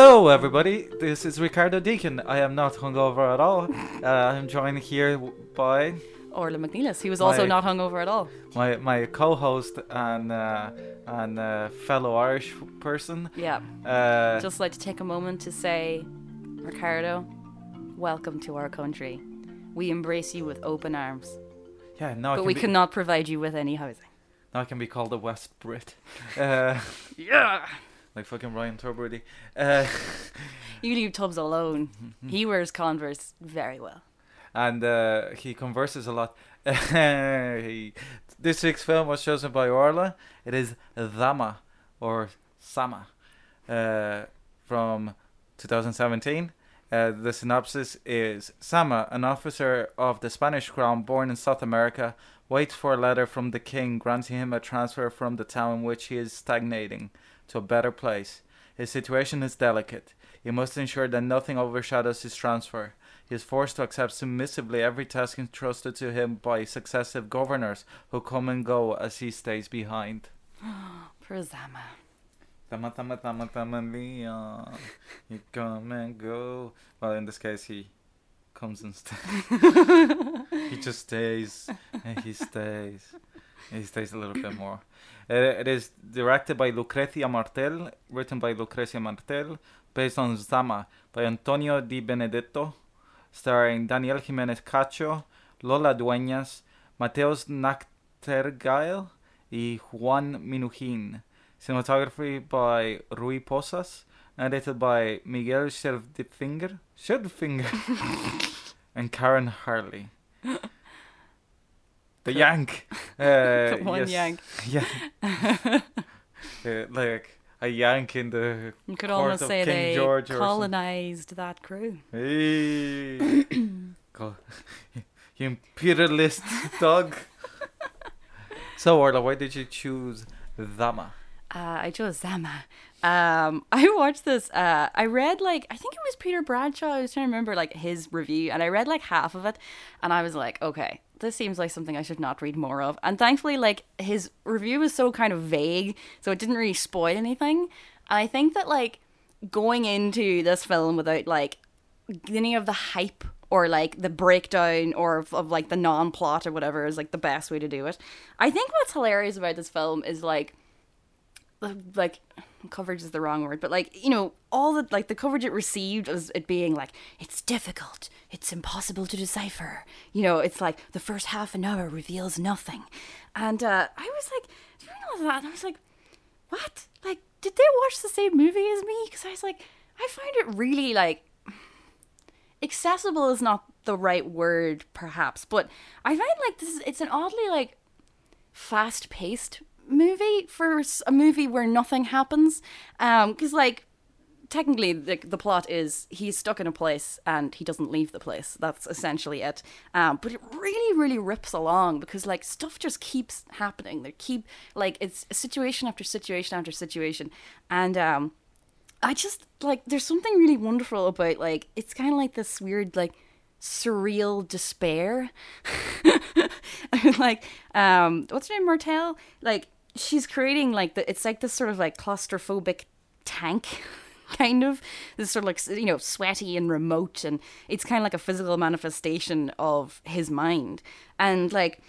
Hello, everybody. This is Ricardo Deakin. I am not hungover at all. Uh, I'm joined here by Orla Mc Nelis, He was also My- not hungover at all. my my co-host and uh, and uh, fellow Irish person. Yeah. Uh, Just like to take a moment to say, Ricardo, welcome to our country. We embrace you with open arms, yeah, now I but can we be, cannot provide you with any housing. now I can be called a West Brit, uh, Yeah. Like fucking Ryan Tubridy. Uh, You leave Tubbs alone. He wears Converse very well. and uh, he converses a lot. he, this week's film was chosen by Orla. It is Dama or Sama uh, from 2017. Uh, the synopsis is Sama, an officer of the Spanish crown born in South America, waits for a letter from the king granting him a transfer from the town in which he is stagnating to a better place. His situation is delicate. He must ensure that nothing overshadows his transfer. He is forced to accept submissively every task entrusted to him by successive governors who come and go as he stays behind. For Zama. Tama tama tama tama Leon. You come and go. Well, in this case, he comes and stays. he just stays and he stays. He stays a little bit more. Uh, it is directed by Lucrecia Martel, written by Lucrecia Martel, based on Zama by Antonio Di Benedetto, starring Daniel Jimenez Cacho, Lola Dueñas, Matheus Nachtergaele, y Juan Minujín. Cinematography by Rui Poças, edited by Miguel Schverdfinger, Schverdfinger and Karen Harley. The Yank. Uh, The one yes. yank. Yeah. Uh, like a Yank in the. You could Court almost of say King they George colonized that crew. Hey. Go- you imperialist dog. So, Orla, why did you choose Zama? Uh, I chose Zama. Um, I watched this. Uh, I read like I think it was Peter Bradshaw. I was trying to remember like his review, and I read like half of it, and I was like, okay, this seems like something I should not read more of. And thankfully, like his review was so kind of vague, so it didn't really spoil anything. And I think that like going into this film without like any of the hype or like the breakdown or of, of like the non-plot or whatever is like the best way to do it. I think what's hilarious about this film is like like coverage is the wrong word, but like you know all the like the coverage it received was it being like it's difficult, it's impossible to decipher. You know, it's like the first half an hour reveals nothing, and uh, I was like, do you know that? And I was like, what? Like, did they watch the same movie as me? Because I was like, I find it really like accessible is not the right word perhaps but i find like this is it's an oddly like fast paced movie for a movie where nothing happens um because like technically the, the plot is he's stuck in a place and he doesn't leave the place. That's essentially it. Um but it really really rips along because like stuff just keeps happening. They keep like it's situation after situation after situation. And um I just like there's something really wonderful about like it's kind of like this weird like surreal despair. Like um what's her name? Martel? Like she's creating like the it's like this sort of like claustrophobic tank kind of. This sort of like you know sweaty and remote and it's kind of like a physical manifestation of his mind. And like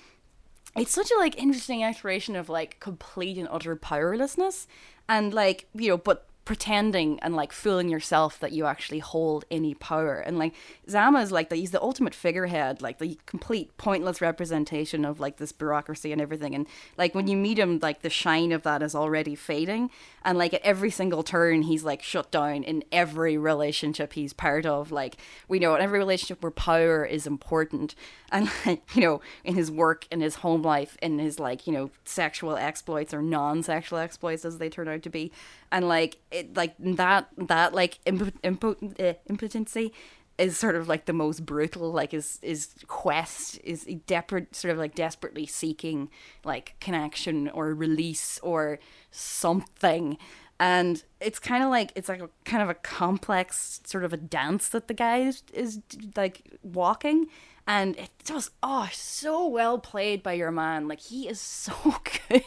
it's such a like interesting exploration of like complete and utter powerlessness. And like you know but pretending and like fooling yourself that you actually hold any power. And like zama is like the, he's the ultimate figurehead like the complete pointless representation of like this bureaucracy and everything. And like when you meet him like the shine of that is already fading. And like at every single turn he's like shut down in every relationship he's part of. Like we know in every relationship where power is important. And like you know in his work in his home life in his like you know sexual exploits or non-sexual exploits as they turn out to be and like it like that that like impo- impo- uh, impotency is sort of like the most brutal like his his quest is desperate sort of like desperately seeking like connection or release or something. And it's kind of like it's like a kind of a complex sort of a dance that the guy is, is like walking. And it just oh so well played by your man. Like he is so good.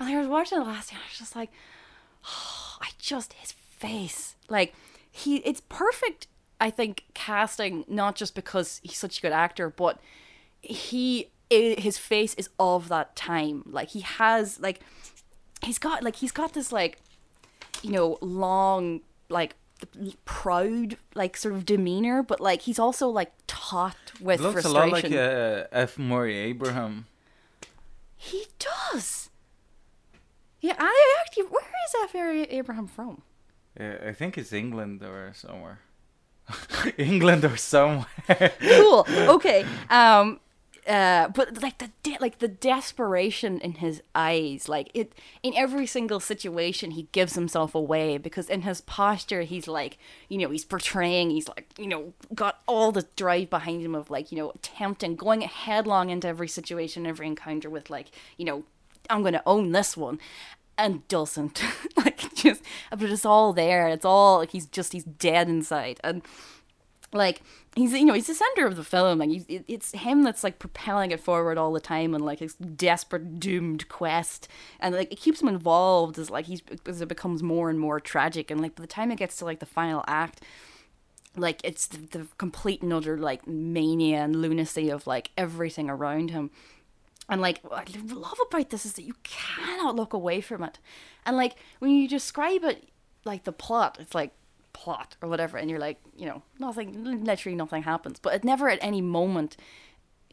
And i was watching it last night i was just like i just his face. Like he it's perfect I think casting not just because he's such a good actor, but he his face is of that time. Like he has like he's got like he's got this like you know long like proud like sort of demeanor but like he's also like taut with It looks a lot like uh, F. Murray Abraham. he does yeah i actually where is. Murray abraham from Uh, I think it's England or somewhere. England or somewhere. cool okay um uh but like the de- like the desperation in his eyes like it in every single situation he gives himself away because in his posture he's like you know he's portraying he's like you know got all the drive behind him of like you know attempting going headlong into every situation every encounter with like you know i'm gonna own this one and doesn't like just but it's all there. It's all like he's just he's dead inside. And like he's you know he's the center of the film. Like it's him that's like propelling it forward all the time and like his desperate doomed quest. And like it keeps him involved as like he's as it becomes more and more tragic. And like by the time it gets to like the final act like it's the, the complete and utter like mania and lunacy of like everything around him and like what I love about this is that you cannot look away from it. And like when you describe it like the plot, it's like plot or whatever, and you're like, you know, nothing literally nothing happens. But it never at any moment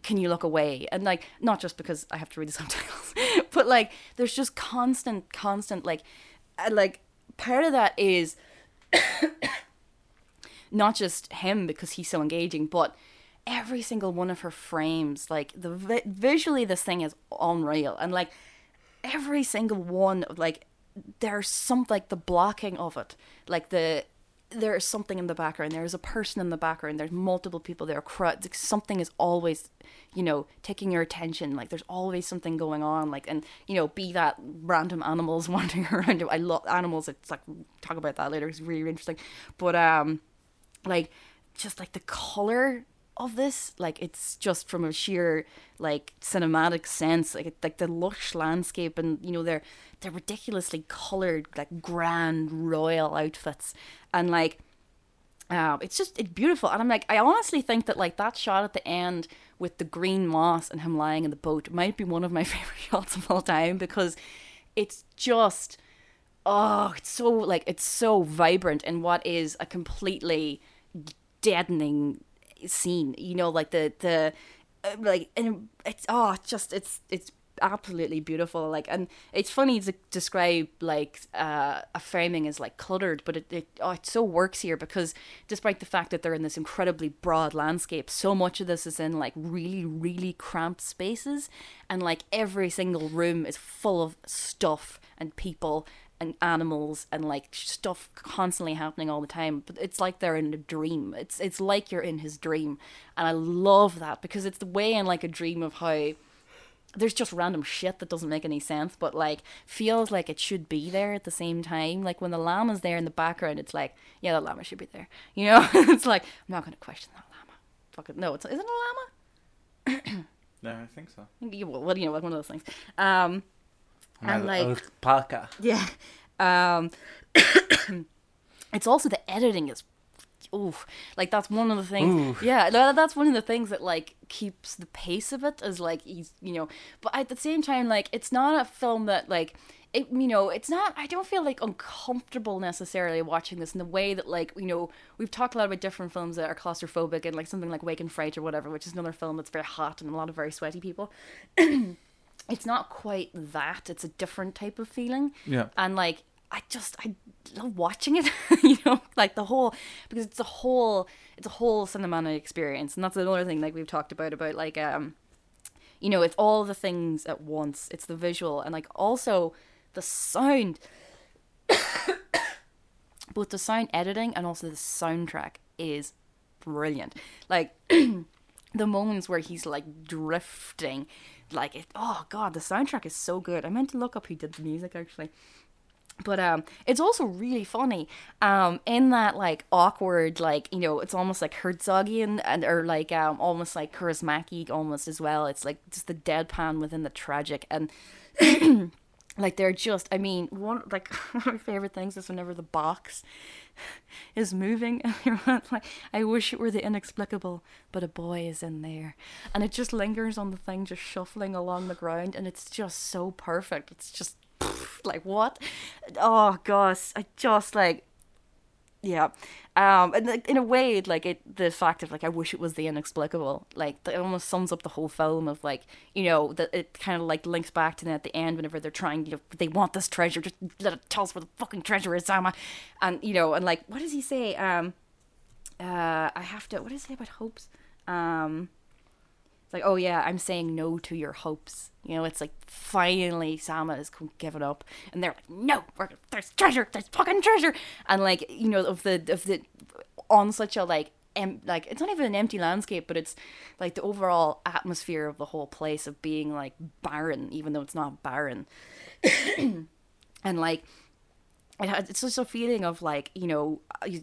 can you look away. And like not just because I have to read the subtitles, but like there's just constant, constant like uh, like part of that is not just him because he's so engaging, but every single one of her frames, like the vi- visually, this thing is unreal, and like every single one, of like there's some like the blocking of it, like the there's something in the background. There's a person in the background. There's multiple people there. Crowd. like, Something is always, you know, taking your attention. Like there's always something going on. Like and you know, be that random animals wandering around. I love animals. It's like talk about that later. It's really interesting. But um, like just like the color of this like it's just from a sheer like cinematic sense like like the lush landscape and you know they're they're ridiculously colored like grand royal outfits. And like um, it's just it's beautiful. And i'm like i honestly think that like that shot at the end with the green moss and him lying in the boat might be one of my favorite shots of all time because it's just oh it's so like it's so vibrant in what is a completely deadening scene you know like the the uh, like and it's oh just it's it's absolutely beautiful like and it's funny to describe like uh, a framing as like cluttered but it, it oh it so works here because despite the fact that they're in this incredibly broad landscape so much of this is in like really really cramped spaces and like every single room is full of stuff and people and animals and like stuff constantly happening all the time but it's like they're in a dream. It's it's like you're in his dream. And i love that because it's the way in like a dream of how there's just random shit that doesn't make any sense but like feels like it should be there at the same time. Like when the llama's there in the background it's like yeah the llama should be there. You know? It's like i'm not going to question that llama. Fuck it no it's isn't it a llama? No I think so. Well, what do you know like one of those things. Um And, like- alpaca. Yeah. Um it's also the editing is oof. Like that's one of the things. Yeah, that's one of the things that like keeps the pace of it is like you know but at the same time like it's not a film that like it, you know, it's not. I don't feel like uncomfortable necessarily watching this in the way that, like, you know, we've talked a lot about different films that are claustrophobic and like something like Wake in Fright or whatever, which is another film that's very hot and a lot of very sweaty people. It's not quite that. It's a different type of feeling. Yeah. And like I just I love watching it, you know, like the whole because it's a whole it's a whole cinematic experience. And that's another thing like we've talked about about like um you know, it's all the things at once. It's the visual and like also the sound both the sound editing and also the soundtrack is brilliant. Like the moments where he's like drifting, like it. Oh god, the soundtrack is so good. I meant to look up who did the music actually. But um, it's also really funny. Um, in that like awkward, like you know, it's almost like Herzogian and or like um, almost like Kaurismaki almost as well. It's like just the deadpan within the tragic and like they're just i mean one like one of my favorite things is whenever the box is moving. Like i wish it were the inexplicable but a boy is in there. And it just lingers on the thing just shuffling along the ground and it's just so perfect. It's just like what? Oh gosh. I just like yeah. Um and like, in a way like it the fact of like i wish it was the inexplicable like that almost sums up the whole film of like you know that it kind of like links back to them at the end whenever they're trying you know they want this treasure just let it tell us where the fucking treasure is Sama and you know and like what does he say? Um uh i have to what does he say about hopes? Um it's like oh yeah i'm saying no to your hopes. You know it's like finally sama is given up. And they're like no there's treasure there's fucking treasure. And like you know of the of the on such a like em- like it's not even an empty landscape but it's like the overall atmosphere of the whole place of being like barren even though it's not barren. And like it's just a feeling of like you know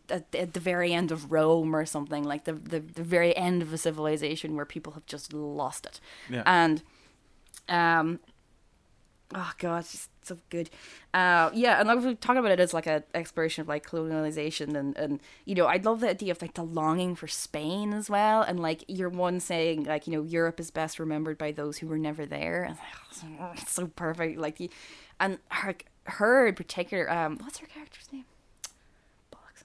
at, at the very end of Rome or something like the, the the very end of a civilization where people have just lost it. Yeah. and um oh god it's just so good. Uh yeah and I was talking about it as like a exploration of like colonialization and and you know I love the idea of like the longing for Spain as well. And like you're one saying like you know Europe is best remembered by those who were never there. And it's so perfect like and her her in particular um what's her character's name Bollocks.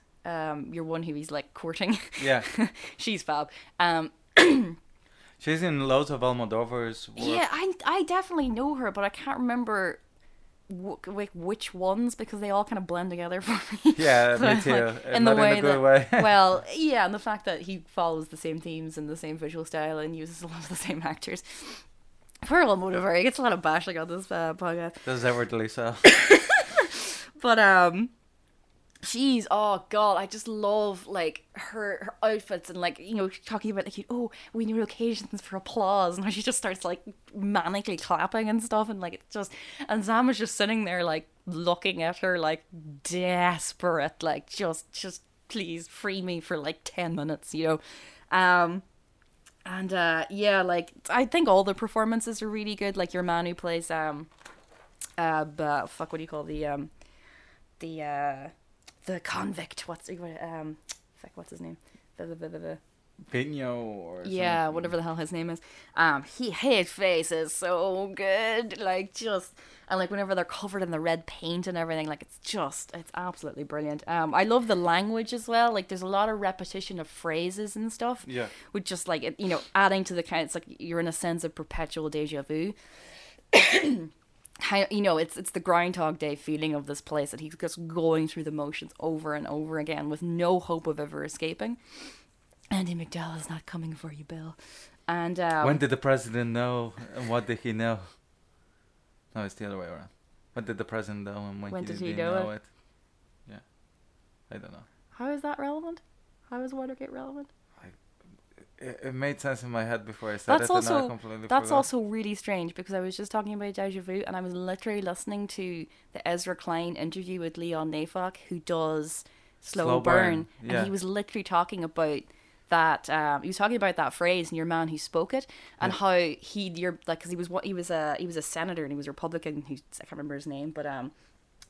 um you're one who he's like courting Yeah. she's fab um She's in loads of Almodovar's work. Yeah, I I definitely know her, but I can't remember like which ones because they all kind of blend together for me. Yeah, So me too. like, Uh, not in a good way. well, yeah, and the fact that he follows the same themes and the same visual style and uses a lot of the same actors. Poor old Motivar, he gets a lot of bashing on this uh, podcast. Does everly so. But um she's oh god, I just love like her her outfits and like you know talking about like oh we need occasions for applause and how she just starts like manically clapping and stuff and like it's just and Sam is just sitting there like looking at her like desperate like just just please free me for like 10 minutes you know um and uh yeah like I think all the performances are really good. Like your man who plays um uh but fuck what do you call the um the uh the convict. What's um fuck what's his name? The, the, the, the, the, Pino or yeah something. whatever the hell his name is. Um he his face is so good. Like just and like whenever they're covered in the red paint and everything like it's just it's absolutely brilliant. Um i love the language as well. Like there's a lot of repetition of phrases and stuff Yeah. with just like it- you know adding to the kind it's like you're in a sense of perpetual deja vu. Of, you know it's it's the groundhog day feeling of this place that he's just going through the motions over and over again with no hope of ever escaping. Andie MacDowell is not coming for you bill. And um, When did the president know and what did he know? No, it's the other way around. When did the president know and when, When did, did he he know it? it? Yeah. I don't know. how is that relevant how is watergate relevant It, it made sense in my head before I said That's it and also- That's forgot. also really strange because I was just talking about deja vu and I was literally listening to the Ezra Klein interview with Leon Neyfakh who does Slow, Slow Burn, Burn, and yeah. he was literally talking about that um, he was talking about that phrase and your man who spoke it and Yeah. how he you're like because he was what he was a he was a senator and he was Republican who I can't remember his name but um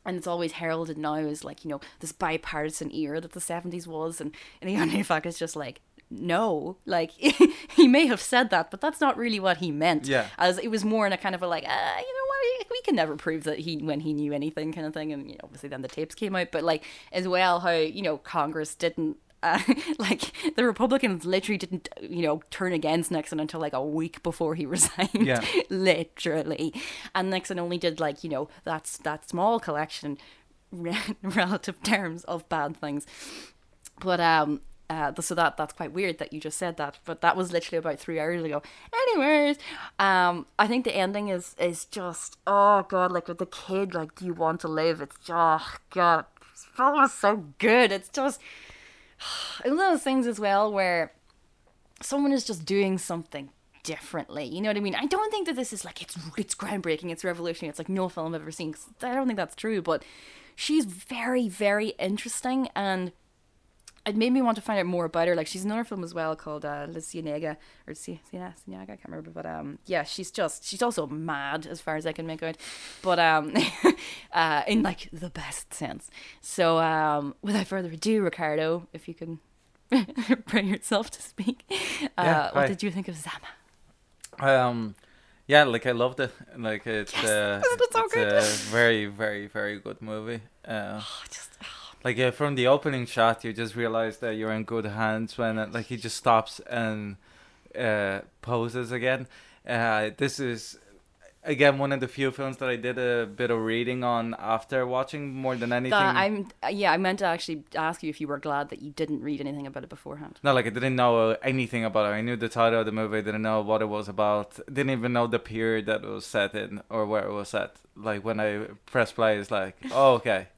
and it's always heralded now as like you know this bipartisan era that the 70s was and and Leon Neyfakh is just like no like he may have said that but that's not really what he meant Yeah. as it was more in a kind of a like uh, you know what we, we can never prove that he when he knew anything kind of thing and you know obviously then the tapes came out but like as well how you know congress didn't uh, like the republicans literally didn't you know turn against nixon until like a week before he resigned Yeah. literally and nixon only did like you know that's that small collection re- relative terms of bad things but um uh, so that that's quite weird that you just said that, but that was literally about three hours ago. Anyways, um, I think the ending is is just oh god, like with the kid, like do you want to live? It's oh god, it's almost so good. It's just it's one of those things as well where someone is just doing something differently. You know what I mean? I don't think that this is like it's it's groundbreaking, it's revolutionary. It's like no film I've ever seen. I don't think that's true, but she's very very interesting and it made me want to find out more about her. Like she's in another film as well called uh, La Ciénaga or C- yeah, Ciénaga, I can't remember, but um, yeah, she's just she's also mad as far as I can make out, but um, uh, in like the best sense. So um, without further ado, Ricardo, if you can bring yourself to speak, uh, Yeah, what did you think of Zama? Um, yeah, like I loved it. Like it's uh, Isn't so it's good? a very, very, very good movie. Uh, Oh, just like uh, from the opening shot, you just realize that you're in good hands when uh, like he just stops and uh, poses again. Uh, this is again one of the few films that I did a bit of reading on after watching more than anything. That I'm uh, yeah, I meant to actually ask you if you were glad that you didn't read anything about it beforehand. No, like I didn't know anything about it. I knew the title of the movie. I didn't know what it was about. Didn't even know the period that it was set in or where it was set. Like when I press play, it's like, oh okay,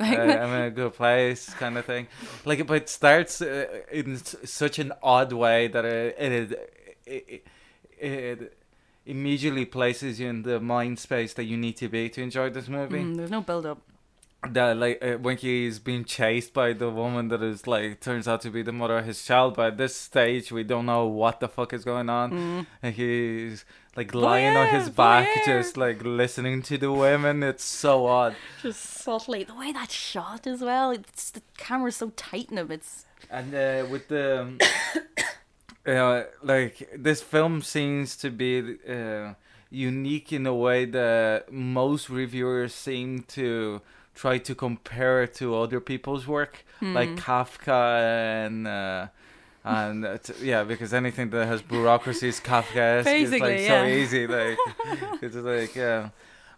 uh, I'm in a good place, kind of thing. Like, but it starts uh, in s- such an odd way that it it, it, it immediately places you in the mind space that you need to be to enjoy this movie Mm, there's no build up. that like uh, when he's being chased by the woman that is like turns out to be the mother of his child but at this stage we don't know what the fuck is going on Mm. and he's like lying on his back just like listening to the women it's so odd Just subtly. The way that shot as well. It's the camera's so tight in him. It's and uh, with the um, uh, like this film seems to be uh, unique in a way that most reviewers seem to try to compare it to other people's work like Hmm. Kafka and uh, and uh, t- yeah because anything that has bureaucracy is Kafka it's like Basically, so easy like it's like yeah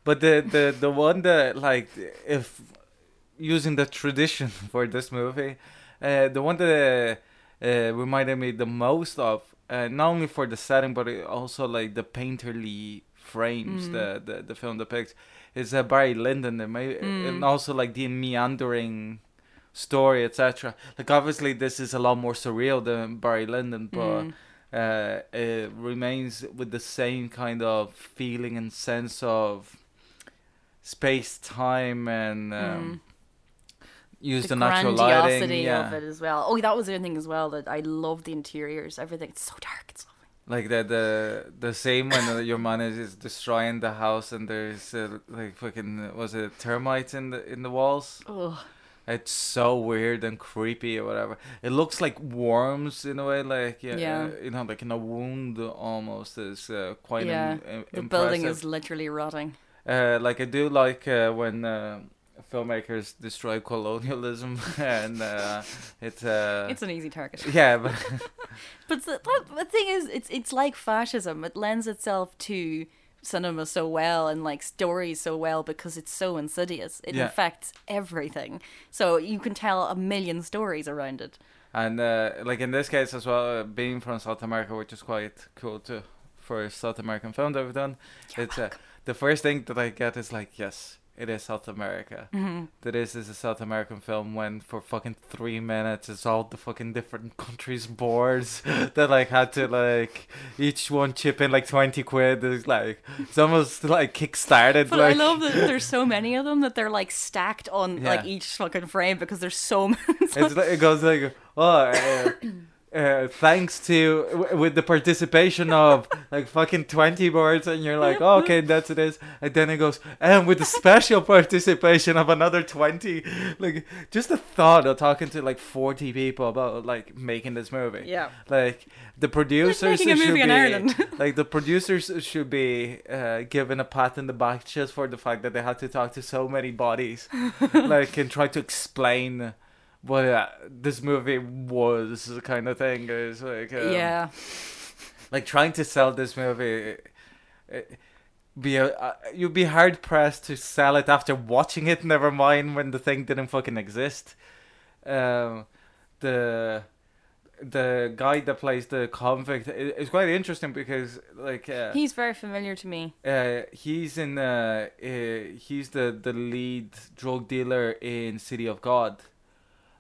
but the the the one that like if using the tradition for this movie uh, the one that uh, uh, reminded me the most of uh, not only for the setting but also like the painterly frames Mm. the, the the film depicts is uh, Barry Lyndon and, may- Mm. and also like the meandering story etc like obviously this is a lot more surreal than Barry Lyndon but Mm. uh, it remains with the same kind of feeling and sense of space time and um, use the, the natural lighting yeah of it as well. Oh, that was the other thing as well that I love the interiors. Everything. It's so dark. It's lovely. like the the the same when uh, your man is, is destroying the house and there's uh, like fucking was it termites in the in the walls Oh, it's so weird and creepy or whatever it looks like worms in a way like yeah, Yeah. uh, you know like in a wound almost is uh, quite Yeah, im- im- the building is literally rotting. Uh, like I do like uh, when uh, filmmakers destroy colonialism, and uh, it's uh, It's an easy target. yeah, but But the, but the thing is, it's it's like fascism. It lends itself to cinema so well and like stories so well because it's so insidious. It Yeah. affects everything. So you can tell a million stories around it. and uh, like in this case as well, uh, being from South America, which is quite cool too for a South American film that we've done. it's uh, the first thing that I get is like, yes, it is South America. Mhm. That this is a South American film when for fucking three minutes it's all the fucking different countries' boards that like had to like each one chip in like twenty quid. It's like it's almost like kickstarted. But like, I love that there's so many of them that they're like stacked on like each fucking frame because there's so many. It's like, it goes like, oh, uh, uh, thanks to w- with the participation of like fucking twenty boards, and you're like, oh, okay, that's it is. And then it goes, and with the special participation of another twenty. Like just the thought of talking to like forty people about like making this movie. yeah. Like the producers a should be like the producers should be uh, given a pat in the back just for the fact that they had to talk to so many bodies, like and try to explain what uh, this movie was, kind of thing. Is like um, yeah. like trying to sell this movie. uh, Be a, uh, you'd be hard pressed to sell it after watching it. Never mind when the thing didn't fucking exist. Um, the the guy that plays the convict is quite interesting because like uh, He's very familiar to me. uh, he's in uh, uh, he's the the lead drug dealer in City of God,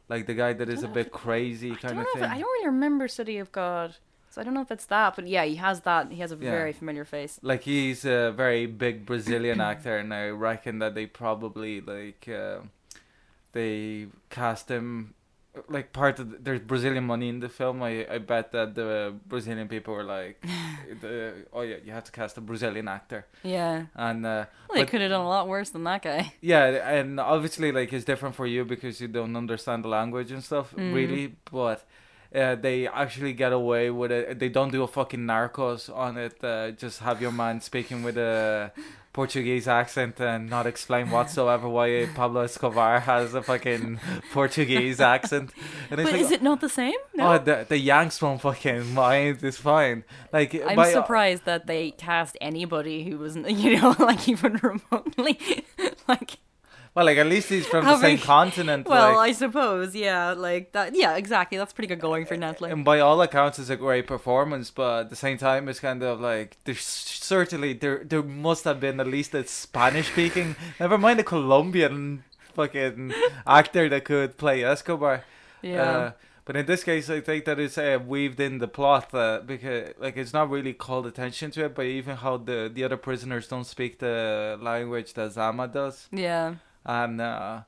like the guy that is a bit crazy I kind of thing. it, I don't really remember City of God, so I don't know if it's that. But yeah, he has that. He has a Yeah. very familiar face. like he's a very big Brazilian actor, and I reckon that they probably like uh, they cast him like part of the, there's Brazilian money in the film. I I bet that the Brazilian people were like, the, oh yeah, you have to cast a Brazilian actor, Yeah. and uh, Well, they could have done a lot worse than that guy. yeah, and obviously like it's different for you because you don't understand the language and stuff Mm. really, but. Uh, they actually get away with it. They don't do a fucking narcos on it. Uh, just have your man speaking with a Portuguese accent and not explain whatsoever why Pablo Escobar has a fucking Portuguese accent. And But like, is it not the same? No. Oh, the the Yanks won't fucking mind. It's fine. Like I'm by- surprised that they cast anybody who wasn't, you know, like even remotely, like. Well, like at least he's from the same continent. Well, like, I suppose, yeah, like that. Yeah, exactly. That's pretty good going for Netflix. and by all accounts, it's a great performance. But at the same time, it's kind of like there's certainly there there must have been at least a Spanish speaking, never mind a Colombian fucking actor that could play Escobar. yeah. Uh, but in this case, I think that it's uh, weaved in the plot uh, because like it's not really called attention to it, but even how the the other prisoners don't speak the language that Zama does, yeah. And uh,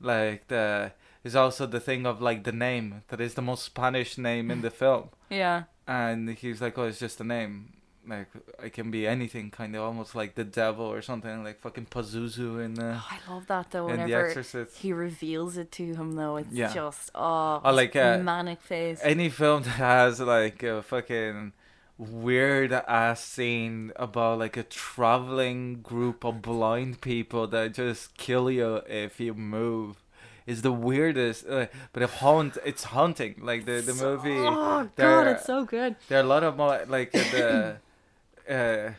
like the is also the thing of like the name that is the most Spanish name in the film, Yeah. and he's like, oh, it's just a name. Like it can be anything, kind of almost like the devil or something, like fucking Pazuzu in the. Oh, I love that though. in The Exorcist. he reveals it to him, though, it's Yeah. just oh, Oh, like, uh, manic face. any film that has like a fucking weird ass scene about like a traveling group of blind people that just kill you if you move is the weirdest uh, but it haunt it's haunting like the the movie Oh god, it's so good. there are a lot of more like the uh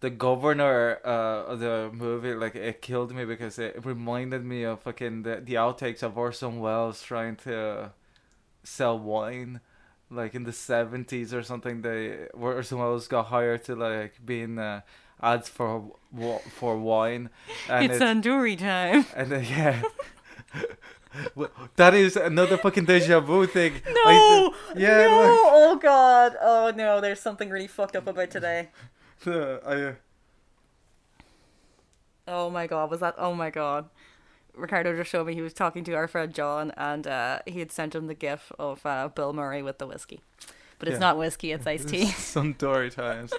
the governor uh, of the movie, like it killed me because it reminded me of fucking the, the outtakes of Orson Welles trying to sell wine, like in the seventies or something. They Orson Welles got hired to like be in uh, ads for wa- for wine, and it's Anduri time. and then, yeah. Well, that is another fucking deja vu thing. No, the- yeah, no, like- oh god, oh no, there's something really fucked up about today. the- I, uh, Oh my god, was that? Oh my god. Ricardo just showed me he was talking to our friend John, and uh, he had sent him the gif of uh, Bill Murray with the whiskey, but it's Yeah. not whiskey; it's iced tea. Some Suntory times.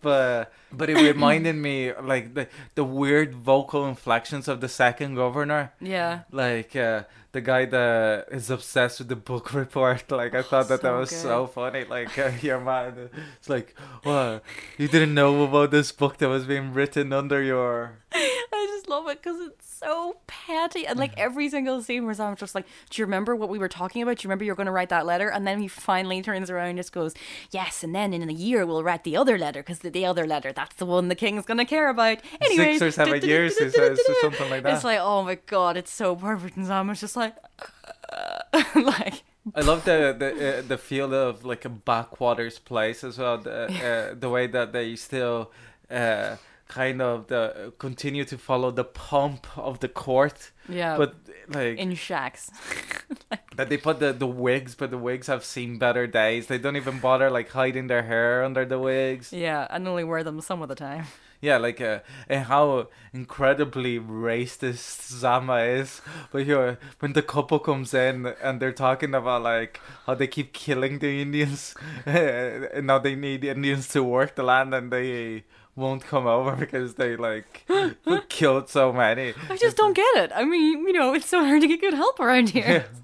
But but it reminded me like the the weird vocal inflections of the second governor, yeah, like uh, the guy that is obsessed with the book report. Like I thought that that so was good. so funny. Like uh, your man, it's like, what you didn't know about this book that was being written under your. I just love it because it's so petty, and like every single scene where I'm just like, "Do you remember what we were talking about? Do you remember you're going to write that letter?" And then he finally turns around and just goes, "Yes," and then in a year we'll write the other letter because the, the other letter that's the one the king's going to care about. Anyway, Six or seven years, says, or something like that. It's like, oh my god, it's so perfect, and Sam was just like, like. I love the the uh, the feel of like a backwaters place as well. The uh, the way that they still uh, kind of the continue to follow the pump of the court, Yeah, but like in shacks. that they put the the wigs, but the wigs have seen better days. They don't even bother like hiding their hair under the wigs. yeah, and only wear them some of the time. Yeah, like uh, and how incredibly racist Zama is. But here, when the couple comes in and they're talking about like how they keep killing the Indians, and now they need the Indians to work the land, and they won't come over because they like killed so many. I just don't get it. I mean, you know, it's so hard to get good help around here.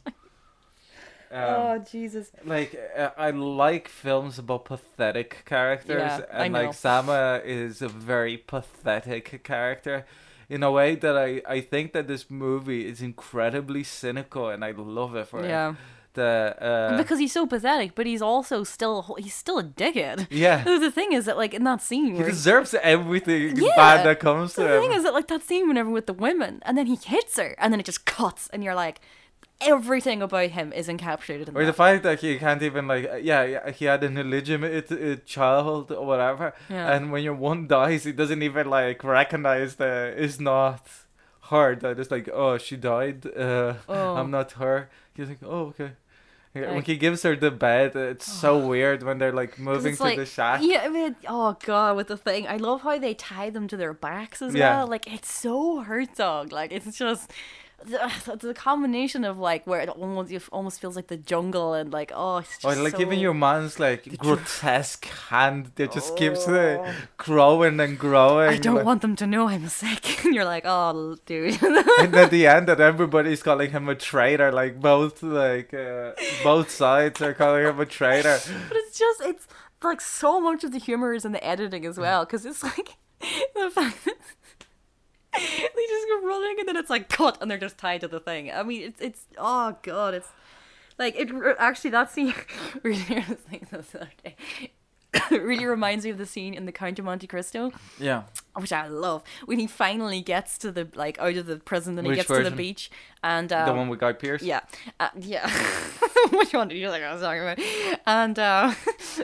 Um, oh Jesus. like uh, I like films about pathetic characters, Yeah, I and know. like Sama is a very pathetic character. In a way that I, I think that this movie is incredibly cynical, and I love it for it. Yeah. The uh, because he's so pathetic, but he's also still he's still a dickhead. yeah, The thing is that like in that scene he deserves everything Yeah. bad that comes to the him. The thing is that like that scene whenever with the women, and then he hits her, and then it just cuts, and you're like, everything about him is encapsulated in or the fact that he can't even like uh, yeah, he had an illegitimate uh, child or whatever Yeah. and when your one dies he doesn't even like recognize that it's not her that it's like oh she died uh Oh. i'm not her he's like oh okay Yeah, when he gives her the bed it's so weird when they're like moving to like, the shack Yeah, I mean, oh god, with the thing, I love how they tie them to their backs as Yeah. well. Like it's so Herzog. Like it's just, the, the combination of like where it almost it almost feels like the jungle and like oh it's just like so... even your man's like grotesque hand that just keeps Oh. uh, growing and growing. I don't like- want them to know I'm sick. and you're like, oh, dude. and at the end that everybody's calling him a traitor like both like uh, both sides are calling him a traitor but it's just, it's like so much of the humor is in the editing as well. Because it's like the fact that they just go running and then it's like cut and they're just tied to the thing. I mean, it's, it's, oh, God, it's like, it actually, that scene really, I was thinking this the other day. it really reminds me of the scene in the Count of Monte Cristo. yeah which I love when he finally gets to the like out of the prison and he gets to the beach and um, the one with Guy Pearce yeah uh, yeah which one did you think I was talking about and uh,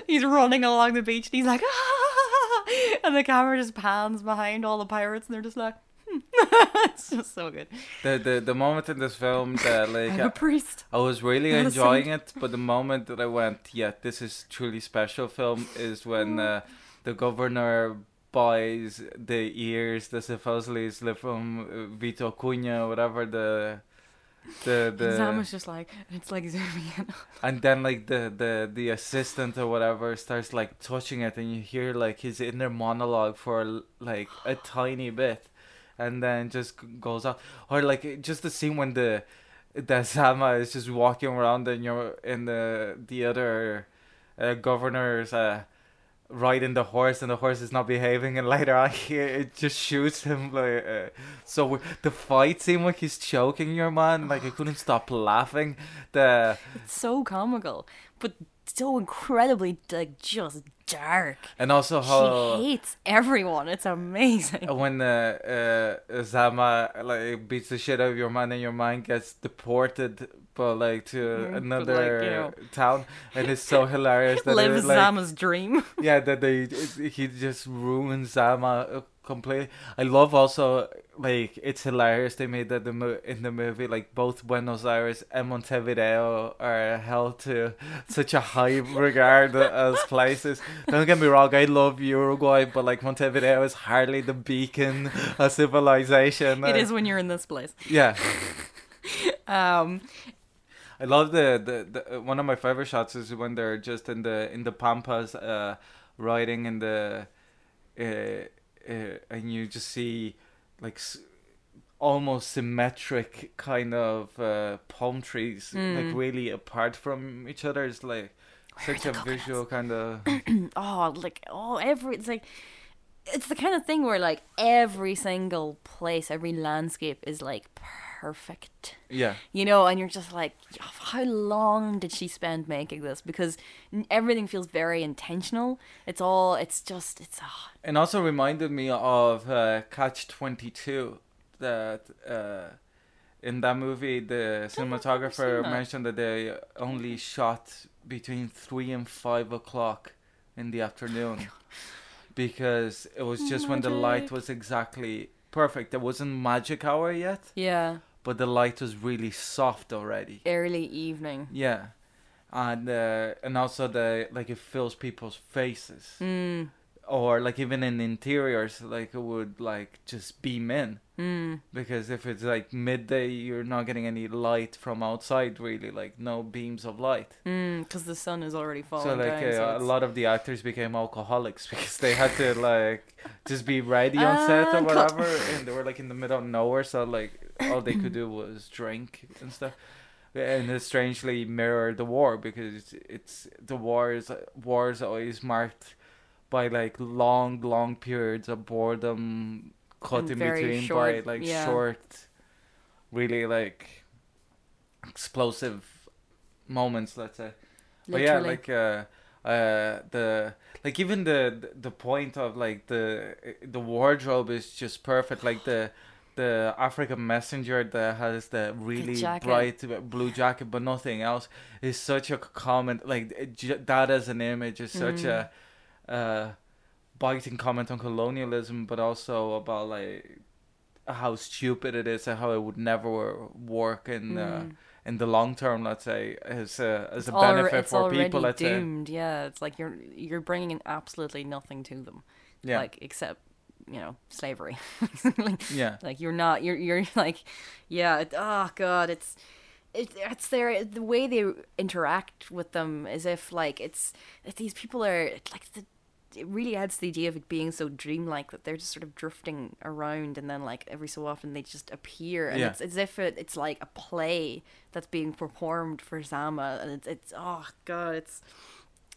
he's running along the beach and he's like ah! and the camera just pans behind all the pirates and they're just like. it's just so good. The, the the moment in this film that like I'm a priest. I was really enjoying it, but the moment that I went, yeah, this is truly special film is when uh, the governor buys the ears that supposedly is from uh, Vito Cunha, whatever the the the was just like it's like and then like the the the assistant or whatever starts like touching it and you hear like his inner monologue for like a tiny bit and then just goes off. Or like just the scene when the the Sama is just walking around and you're in the the other uh, governor's uh riding the horse and the horse is not behaving and later on he, it just shoots him like uh, so the fight scene like he's choking your man like I couldn't stop laughing. The it's so comical. But so incredibly like just dark. And also how hates everyone. It's amazing. when uh, uh, Zama like beats the shit out of your man and your man gets deported but like to Mm, another like, you know. town. And it's so hilarious that lives like, Zama's dream. Yeah that they he just ruins Zama completely I love also like it's hilarious they made that the mo- in the movie like both Buenos Aires and Montevideo are held to such a high regard as places. Don't get me wrong I love Uruguay but like Montevideo is hardly the beacon of civilization. It Uh, is when you're in this place. Yeah. Um I love the, the, the uh, one of my favorite shots is when they're just in the in the pampas, uh, riding in the, uh, uh, and you just see like s- almost symmetric kind of uh, palm trees, like Mm. really apart from each other. It's like Where such a coconuts? visual kind of. oh like oh every it's like it's the kind of thing where like every single place every landscape is like perfect yeah. you know and you're just like how long did she spend making this? Because everything feels very intentional. It's all it's just it's ah, and also reminded me of uh, Catch Twenty Two, that uh, in that movie the cinematographer mentioned that they only shot between three and five o'clock in the afternoon. Because it was just when the light was exactly perfect. There wasn't magic hour yet, yeah but the light was really soft already. early evening Yeah. And uh, and also the like it fills people's faces mm, or like even in interiors like it would like just beam in. Mm, because if it's like midday you're not getting any light from outside really like no beams of light. Mm, because the sun is already falling so like down, so uh, a lot of the actors became alcoholics because they had to like just be ready on set or whatever and they were like in the middle of nowhere so like all they could do was drink and stuff. And it strangely mirrored the war because it's the war is war is always marked by like long long periods of boredom cut And in between short- by like yeah. short really like explosive moments let's say but yeah like uh uh the like even the the point of like the the wardrobe is just perfect like the the African messenger that has the really jacket. bright blue jacket but nothing else is such a comment like that as an image is such Mm. a uh biting comment on colonialism but also about like how stupid it is and how it would never work in uh, Mm. in the long term let's say as a as It's a benefit it's for already people let's say doomed. Yeah, it's like you're you're bringing in absolutely nothing to them. yeah Like except you know slavery. Yeah. like you're not you're you're like yeah it, oh god it's it, it's their the way they interact with them as if like it's these people are like the it really adds to the idea of it being so dreamlike that they're just sort of drifting around and then like every so often they just appear and Yeah. it's as if it, it's like a play that's being performed for Zama and it's it's oh god it's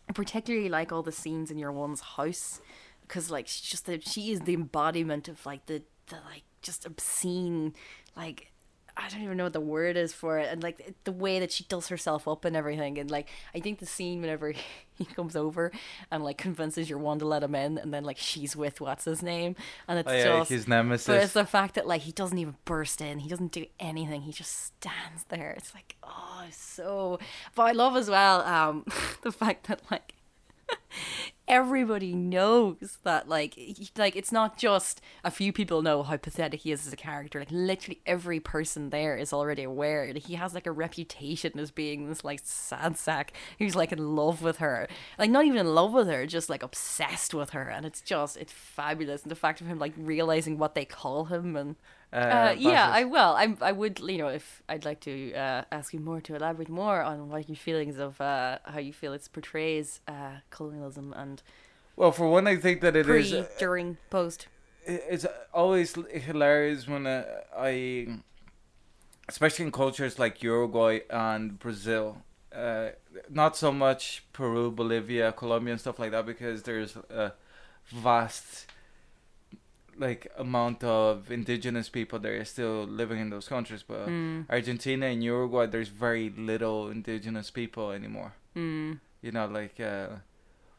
I particularly like all the scenes in your one's house because like she's just the, she is the embodiment of like the the like just obscene like I don't even know what the word is for it and like the way that she does herself up and everything and like I think the scene whenever he comes over and like convinces your one to let him in and then like she's with what's his name and it's Oh, yeah, just his nemesis. but it's the fact that like he doesn't even burst in, he doesn't do anything, he just stands there. It's like oh, so. But I love as well um the fact that like everybody knows that like he, like it's not just a few people know how pathetic he is as a character. Like literally every person there is already aware that he has like a reputation as being this like sad sack who's like in love with her. Like not even in love with her, just like obsessed with her, and it's just it's fabulous. And the fact of him like realizing what they call him and uh, yeah, I will. I I would, you know, if I'd like to uh, ask you more to elaborate more on what your feelings of uh, how you feel it portrays uh, colonialism and Well, for one, I think that it is. pre, during, post. it's always hilarious when uh, I, especially in cultures like Uruguay and Brazil, uh, not so much Peru, Bolivia, Colombia, and stuff like that, because there's a vast, like, amount of indigenous people that are still living in those countries. But Mm, Argentina and Uruguay, there's very little indigenous people anymore. mm, You know, like, uh,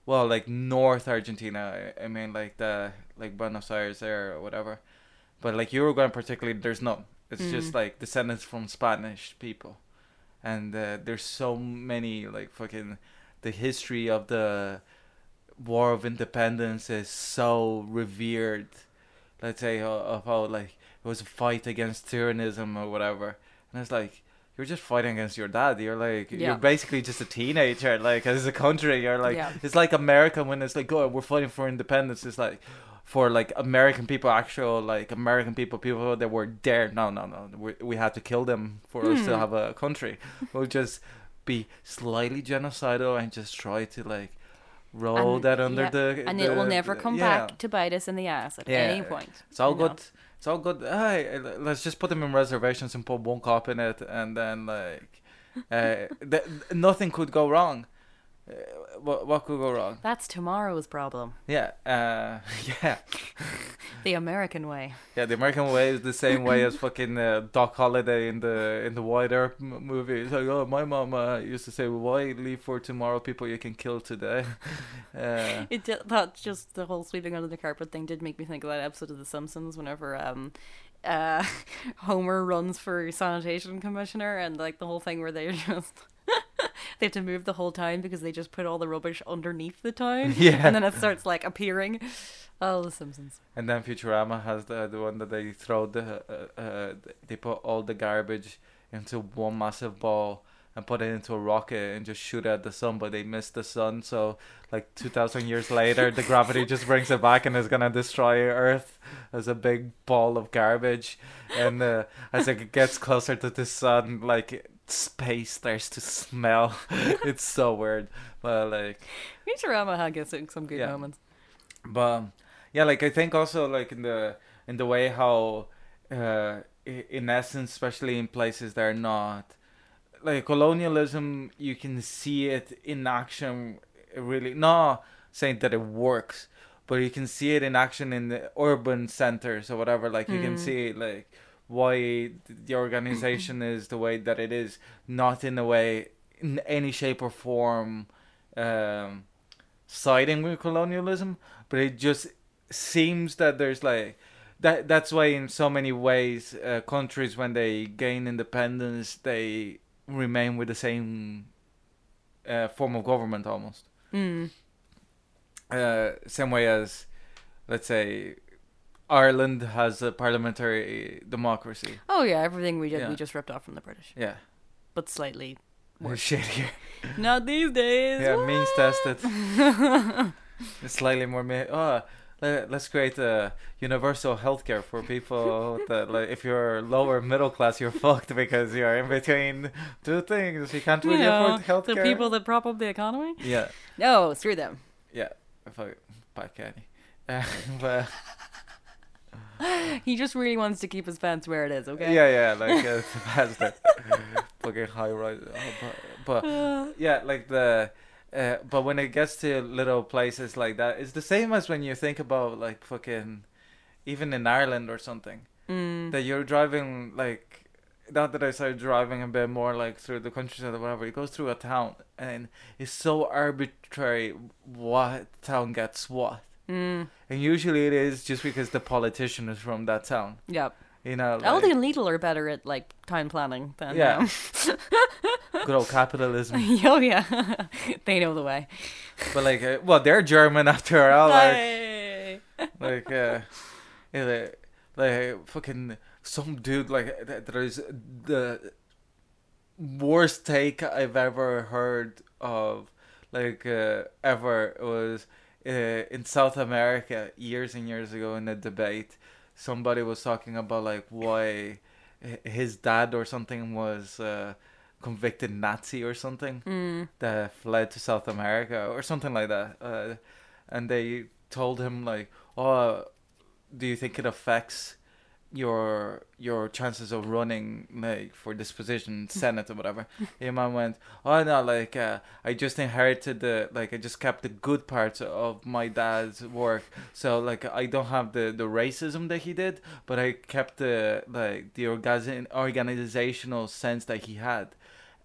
well, like North Argentina. I I mean, like the like Buenos Aires there or whatever. But like Uruguay, in particularly, there's none. It's just Mm. like descendants from Spanish people, and uh, there's so many like fucking the history of the War of Independence is so revered. Let's say of how like it was a fight against tyrannism or whatever, and it's like you're just fighting against your dad. You're like Yeah. you're basically just a teenager. Like as a country, you're like Yeah. it's like America when it's like oh we're fighting for independence. It's like for like American people, actual like American people, people that were there. No, no, no. We we had to kill them for us to Hmm. have a country. We'll just be slightly genocidal and just try to like roll And- that under yeah, the and it will the- never the- come yeah. back to bite us in the ass at Yeah, any point. It's all good. It's all good. Hey, let's just put them in reservations and put one cop in it, and then like, uh, th- nothing could go wrong. Uh, what what could go wrong? That's tomorrow's problem. Yeah, uh, yeah, The American way. yeah. The American way is the same way as fucking uh, Doc Holliday in the in the Wyatt Earp m- movie. It's like, oh, my mom uh, used to say, "Why leave for tomorrow people you can kill today?" uh, It did, that just the whole sweeping under the carpet thing did make me think of that episode of The Simpsons whenever um uh Homer runs for sanitation commissioner and like the whole thing where they just they have to move the whole town because they just put all the rubbish underneath the town Yeah. and then it starts like appearing. Oh, The Simpsons. And then Futurama has the the one that they throw the uh, uh, they put all the garbage into one massive ball and put it into a rocket and just shoot at the sun, but they miss the sun. So like two thousand years later, the gravity just brings it back and is gonna destroy Earth as a big ball of garbage. And uh, as it gets closer to the sun, like space starts to smell. it's so weird, but like. Futurama had gets some good Yeah. moments. but um, yeah like i think also like in the in the way how uh in essence especially in places that are not like colonialism you can see it in action really not saying that it works but you can see it in action in the urban centers or whatever like you can Mm. see like why the organization is the way that it is not in a way in any shape or form um siding with colonialism but it just seems that there's like that that's why in so many ways uh, countries when they gain independence they remain with the same uh, form of government almost Mm. uh, same way as let's say Ireland has a parliamentary democracy. Oh yeah, everything we did Yeah. we just ripped off from the British, yeah. But slightly more shittier. Not these days. yeah means tested. It's slightly more me- oh let, let's create a universal healthcare for people that like if you're lower middle class you're fucked because you're in between two things. You can't really you know, afford healthcare. the people that prop up the economy. yeah. No, screw them. yeah fuck Kenny uh, but He just really wants to keep his pants where it is. Okay. yeah yeah like uh, the fucking high rise oh, but, but yeah like the uh, but when it gets to little places like that it's the same as when you think about like fucking even in ireland or something mm, that you're driving like not that I started driving a bit more like through the countryside or whatever. It goes through a town and it's so arbitrary what town gets what. Mm, And usually it is just because the politician is from that town. yep. You know, Aldi like, and Lidl are better at like town planning than Yeah. um, good old capitalism. oh yeah, they know the way. but like, uh, well, they're German after all. Like, Hey. like, uh, like, like fucking some dude like th- there's the worst take I've ever heard of, like uh, ever was uh, in South America years and years ago in a debate. Somebody was talking about like why his dad or something was uh, convicted Nazi or something Mm, that fled to South America or something like that. Uh, and they told him like, "Oh, do you think it affects your your chances of running like for this position, Senate or whatever?" Your man went, "Oh no, like uh, I just inherited the like I just kept the good parts of my dad's work, so like I don't have the the racism that he did, but I kept the like the organ- organizational sense that he had."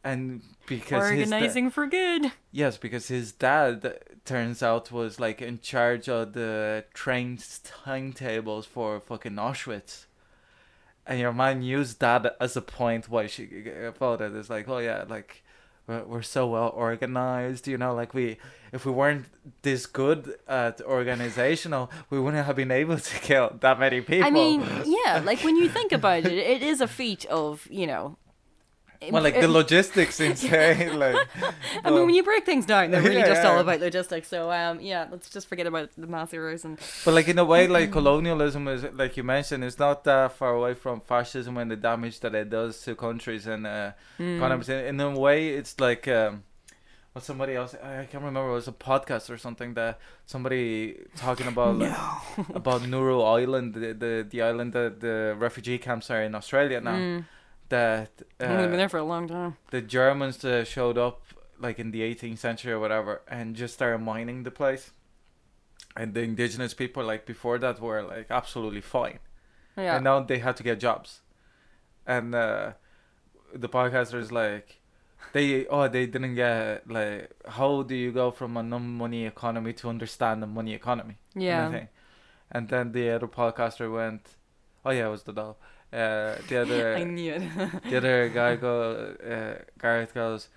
And because his da- organizing for good. Yes, because his dad turns out was like in charge of the train timetables for fucking Auschwitz. And your mind used that as a point why she voted. It's like, oh yeah, like we're, we're so well organized, you know, like we if we weren't this good at organizational, we wouldn't have been able to kill that many people. I mean, yeah, like when you think about it, it is a feat of you know. Well, like the logistics insane, like I mean, when you break things down, they're really Yeah, just all about logistics. So, um, yeah, let's just forget about the mass heroes and But like in a way, like colonialism is like you mentioned, it's not that far away from fascism and the damage that it does to countries and uh, Mm. economies. In, a way, it's like um, what somebody else I I can't remember. It was a podcast or something that somebody talking about like, about Nauru Island, the, the the island that the refugee camps are in Australia now. Mm. That I've been uh, there for a long time. the Germans uh, showed up like in the 18th century or whatever and just started mining the place. And the indigenous people like before that were like absolutely fine. Yeah. And now they had to get jobs. And uh, the podcaster is like they oh they didn't get like how do you go from a non money economy to understand the money economy? yeah. thing. And then the other podcaster went oh yeah it was the doll. Uh, the other I knew it. the other guy go uh, Gareth goes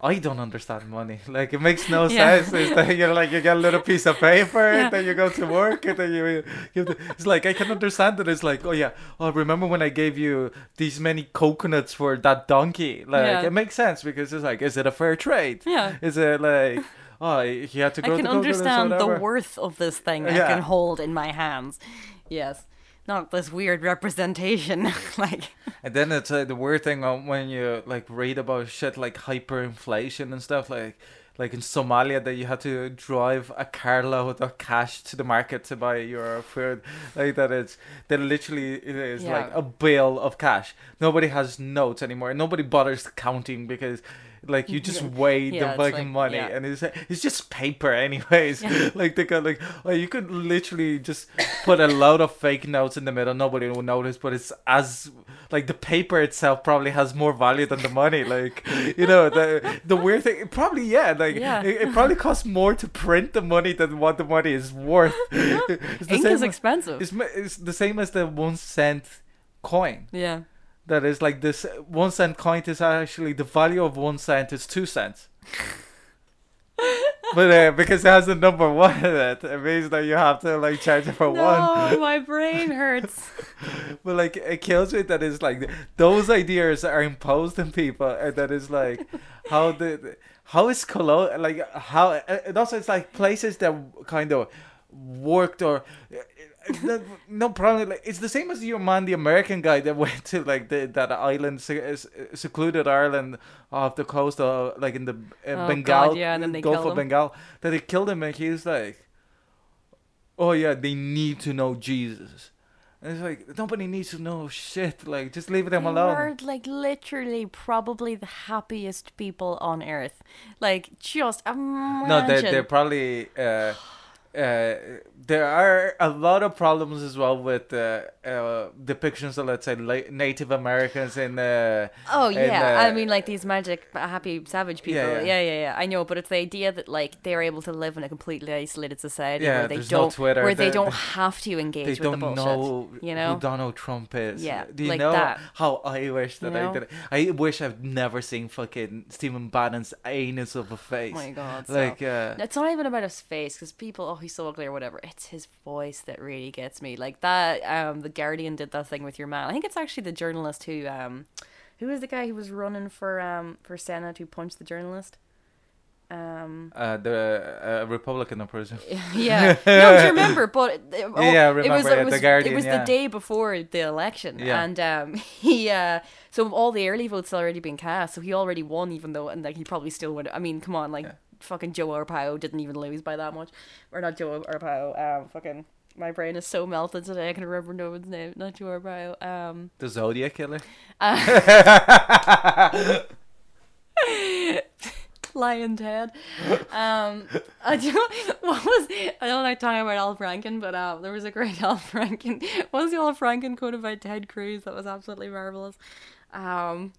I don't understand money. Like it makes no Yeah. sense. It's like you're like you get a little piece of paper, Yeah. and then you go to work, and then you give. The, it's like I can understand that. It's like oh yeah, oh remember when I gave you these many coconuts for that donkey? Like Yeah. it makes sense because it's like is it a fair trade? yeah. Is it like oh he had to go? I can the understand the worth of this thing I can hold in my hands. Yes. Not this weird representation. like, And then it's uh, the weird thing when you like read about shit like hyperinflation and stuff like like in Somalia that you had to drive a carload of cash to the market to buy your food like that it's that literally it is like a bill of cash. Nobody has notes anymore. Nobody bothers counting because like you just weigh Yeah, the fucking like- money yeah. and it's it's just paper anyways Yeah. like they got like oh you could literally just put a load of fake notes in the middle nobody will notice but it's as like the paper itself probably has more value than the money like you know the the weird thing probably yeah like it, it probably costs more to print the money than what the money is worth ink is expensive. it's, it's the same as the one cent coin yeah. That is like this one cent coin is actually the value of one cent is two cents but uh, because it has the number one in it it means that you have to like charge it for one No, my brain hurts. but like it kills me that it's like those ideas are imposed on people and that is like how the how is Cologne like how and also it's like places that kind of worked or no, no problem. Like it's the same as your man, the American guy that went to like the, that island, secluded island off the coast of like in the uh, Oh, Bengal, God, yeah, and then they Gulf killed of him. Bengal. That they killed him, and he was like, "Oh yeah, they need to know Jesus." And it's like nobody needs to know shit. Like just leave them They alone. were like literally probably the happiest people on earth. Like just imagine. No, they're, they're probably. Uh, uh, there are a lot of problems as well with uh, uh, depictions of, let's say, Native Americans in. Uh, Oh in, yeah, I uh, mean like these magic happy savage people. Yeah, Yeah, yeah. yeah, yeah. I know, but it's the idea that like they're able to live in a completely isolated society Yeah, where they don't Twitter, where they they- don't have to engage they with don't the bullshit. know you know? who Donald Trump is. Yeah, Do you like know that. how I wish that You I did it? I wish I've never seen fucking Stephen Bannon's anus of a Oh face. my god. so- Like, uh, it's not even about his face because people, oh, he's so ugly or whatever. It's his voice that really gets me. Like that, um, the Guardian did that thing with your man. I think it's actually the journalist who, um, who was the guy who was running for um for Senate who punched the journalist. Um, uh, the uh, Republican in prison. yeah, no, do you remember? But it, oh, Yeah, I it was it was, The Guardian, it was yeah. the day before the election, Yeah. and um, he uh, so all the early votes had already been cast, so he already won, even though and like he probably still would. I mean, come on, like Yeah. Fucking Joe Arpaio didn't even lose by that much, or not Joe Arpaio. Um, fucking my brain is so melted today. I can remember no one's name, not Joe Arpaio. Um, The Zodiac Killer. Lyin' Ted. Um, I don't. What was? I don't like talking about Al Franken, but um, there was a great Al Franken. What was the Al Franken quote about Ted Cruz that was absolutely marvelous? Um,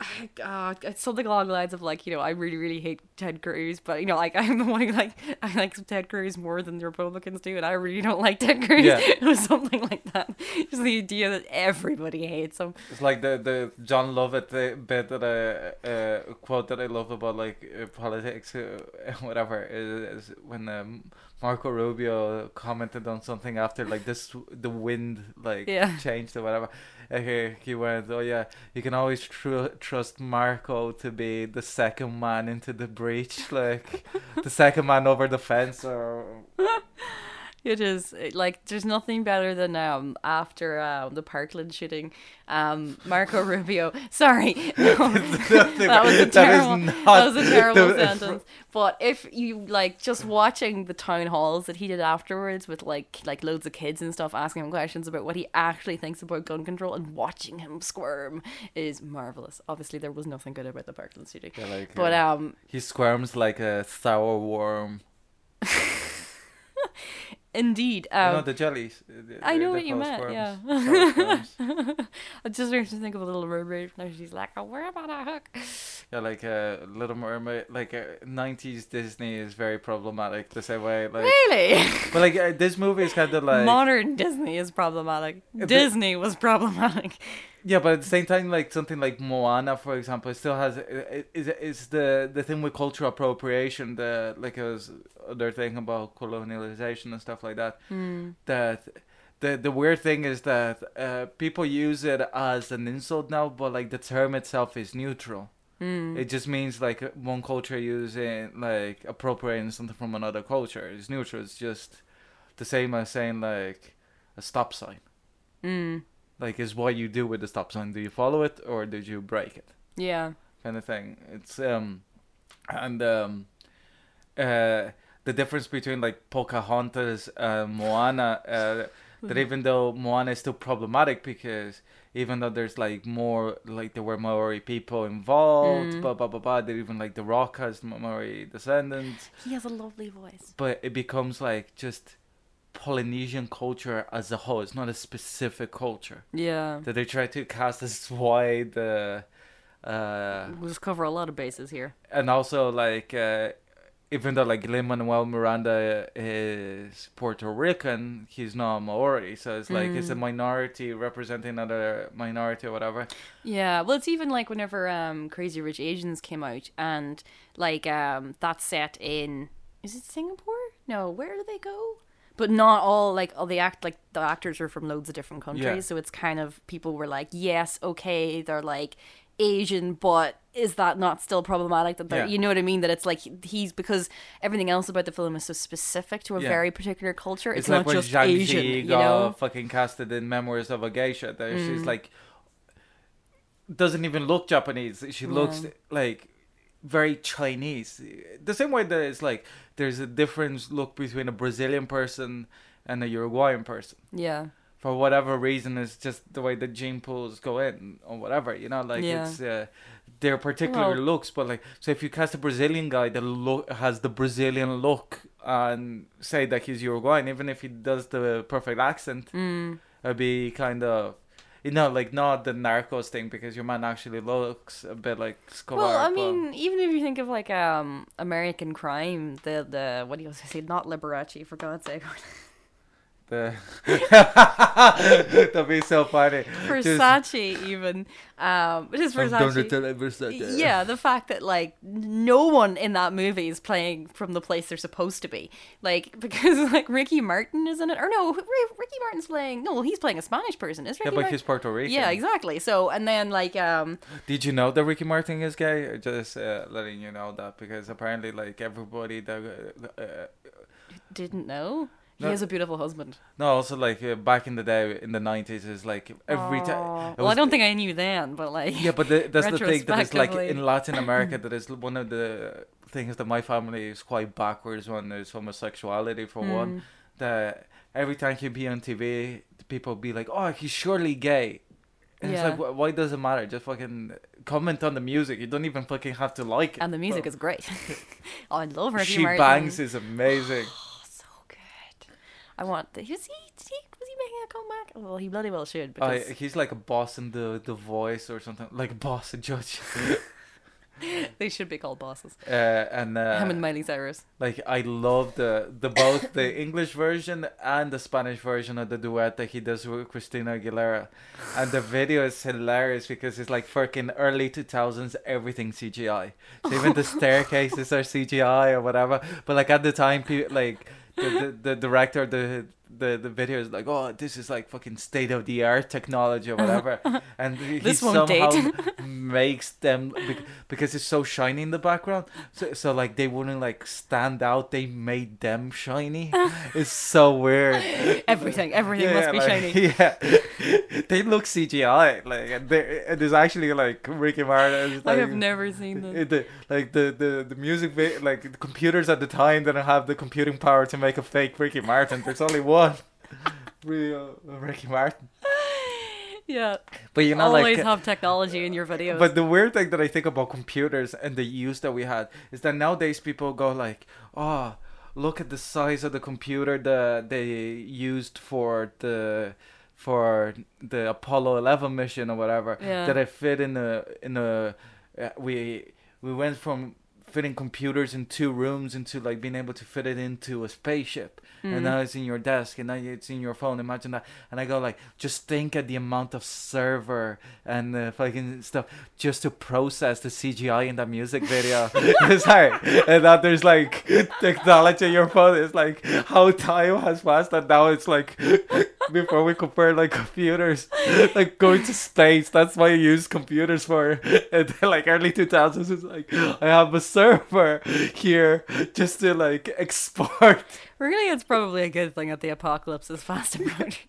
uh, it's something along the lines of like, you know, I really, really hate Ted Cruz, but you know, like I'm the one who like I like Ted Cruz more than the Republicans do, and I really don't like Ted Cruz. Yeah. It was something like that. Just the idea that everybody hates him. It's like the the Jon Lovett uh, bit that I uh, quote that I love about like politics, uh, whatever, is, is when um, Marco Rubio commented on something after like this the wind like Yeah. changed or whatever. He, he went, oh yeah, you can always tr- trust Marco to be the second man into the breach, like the second man over the fence, or It is like there's nothing better than um after um the Parkland shooting, um Marco Rubio. Sorry, no, that was a That terrible. not That was a terrible the- sentence. But if you like just watching the town halls that he did afterwards with like like loads of kids and stuff asking him questions about what he actually thinks about gun control and watching him squirm is marvelous. Obviously, there was nothing good about the Parkland shooting, Yeah, like, but uh, um he squirms like a sour worm. Indeed um. know the jellies. uh, th- I know what you meant, squirms, yeah. I just started to think of a little mermaid. Now she's like, "Oh, where about a hook?" Yeah, like uh, Little Mermaid, like uh, '90s Disney is very problematic the same way. Like, Really? but like uh, this movie is kind of like Modern Disney is problematic. the- Disney was problematic. yeah, but at the same time, like something like Moana, for example, it still has it is is the the thing with cultural appropriation, the like as other thing about colonialization and stuff like that. Hmm. That the the weird thing is that uh, people use it as an insult now, but like the term itself is neutral. Hmm. It just means like one culture using like appropriating something from another culture. It's neutral. It's just the same as saying like a stop sign. Mm. Like is what you do with the stop sign. Do you follow it or did you break it? Yeah. Kind of thing. It's um and um uh the difference between like Pocahontas and Moana uh that even though Moana is still problematic because even though there's like more like there were Maori people involved, Mm. blah blah blah blah. That even like the Rock has Maori descendants, He has a lovely voice. but it becomes like just Polynesian culture as a whole. It's not a specific culture Yeah. that they try to cast as wide. Uh, uh, We'll just cover a lot of bases here. and also like uh, even though like Lin Manuel Miranda is Puerto Rican, he's not Maori, so it's like it's a Mm. minority representing another minority or whatever. Yeah, well, it's even like whenever um Crazy Rich Asians came out, and like um that's set in is it Singapore? No, where do they go? But not all like all the act like the actors are from loads of different countries, Yeah. so it's kind of people were like, yes, okay, they're like Asian, but is that not still problematic? That Yeah. you know what I mean? That it's like he's because everything else about the film is so specific to a Yeah. very particular culture. It's, It's, like not when just Zhang Ziyi, you got know? Mm. fucking casted in Memoirs of a Geisha. There, she's like doesn't even look Japanese. She looks Yeah. like very Chinese. The same way that it's like there's a difference look between a Brazilian person and a Uruguayan person. Yeah, For whatever reason, it's just the way the gene pools go in or whatever. You know, like Yeah. it's uh, their particular Well- looks. But like, so if you cast a Brazilian guy that look has the Brazilian look and say that he's Uruguayan, even if he does the perfect accent, mm. it'd be kind of. You know, like not the Narcos thing because your man actually looks a bit like Escobar. Well, I mean, even if you think of like um American Crime, the the what do you say? Not Liberace, for God's sake. The that'd be so funny. Just- Versace, even. Um, just I'm done with Versace. Versace. Yeah, the fact that like no one in that movie is playing from the place they're supposed to be, like because like Ricky Martin is in it, or no, Ricky Martin's playing. No, well, he's playing a Spanish person. Is Yeah, but Martin? he's Puerto Rican. Yeah, exactly. So and then like um Did you know that Ricky Martin is gay? Just uh, letting you know that because apparently, like everybody that uh, uh, didn't know he No. has a beautiful husband. no, also like uh, back in the day in the nineties is like every time. Well, I don't think I knew then, but like Yeah, but the, that's the thing that is like in Latin America that is one of the things that my family is quite backwards on is homosexuality for one. Mm. That every time he'd be on TV, people be like, "Oh, he's surely gay." And Yeah. it's like, why does it matter? Just fucking comment on the music. You don't even fucking have to like it. and the music bro. is great. oh, I love Ricky She Martin. bangs is amazing. I want. The, was he? Did he? Was he making a comeback? Well, he bloody well should. Uh, Because he's like a boss in the the voice or something, like a boss a judge. they should be called bosses. uh, and uh, Him and Miley Cyrus. like I love the the both the English version and the Spanish version of the duet that he does with Christina Aguilera, and the video is hilarious because it's like fucking early two thousands everything CGI. So even the staircases are CGI or whatever. But like at the time, people like the the, director the the the video is like, oh, this is like fucking state of the art technology or whatever, and he This somehow makes them because it's so shiny in the background. So so like they wouldn't like stand out. They made them shiny. it's so weird. Everything, everything must be like, shiny. Yeah, they look CGI. Like and and there's actually like Ricky Martin. is, I Like, have never seen them. the, like the, the the music like the computers at the time didn't have the computing power to make a fake Ricky Martin. There's only one real Ricky Martin. Yeah, But you know, like, always like have technology in your videos. But the weird thing that I think about computers and the use that we had is that nowadays people go like, "Oh, look at the size of the computer that they used for the for the Apollo 11 mission or whatever Yeah. that it fit in the in the uh, we we went from fitting computers in two rooms into like being able to fit it into a spaceship. Mm. and now it's in your desk and now it's in your phone. Imagine that. And i go like just think of the amount of server and the fucking stuff just to process the cgi in that music video. It's like and that there's like technology in your phone. It's like how time has passed and now it's like before we compare like computers like going to space. That's why you use computers for. And then, like early 2000s it's like i have a server here just to like export really, it's probably a good thing that the apocalypse is fast approaching.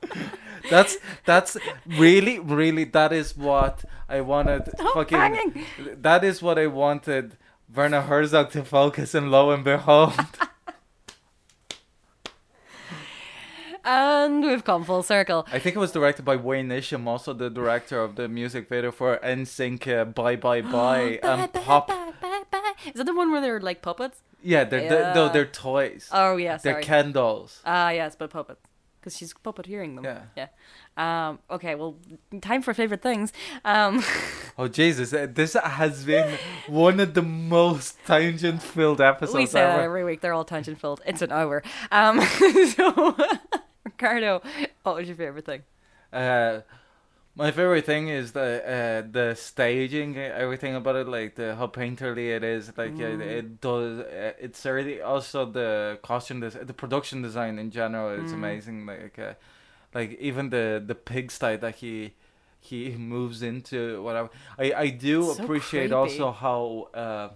that's that's really really that is what i wanted Stop fucking banging. that is what i wanted werner herzog to focus and lo and behold and we've come full circle. i think it was directed by wayne isham also the director of the music video for nsync uh, bye bye bye and pop bye, bye, bye. Is that the one where they're like puppets? yeah they're they're, no, they're toys Oh yeah, they're ken dolls Ah yes, but puppets. Because she's puppeteering them. Yeah. Yeah. Um. Okay. Well, time for favorite things. Um. Oh Jesus! uh, This has been one of the most tangent-filled episodes we say that every week. They're all tangent filled. It's an hour. Um. so, Ricardo, what was your favorite thing? Uh, my favorite thing is the uh, the staging, everything about it, like the how painterly it is. Like Mm. it does. Uh, it's really also the costume, des- the production design in general is Mm. amazing. Like uh, like even the the pigsty that he he moves into whatever. I I do So appreciate creepy. also how uh,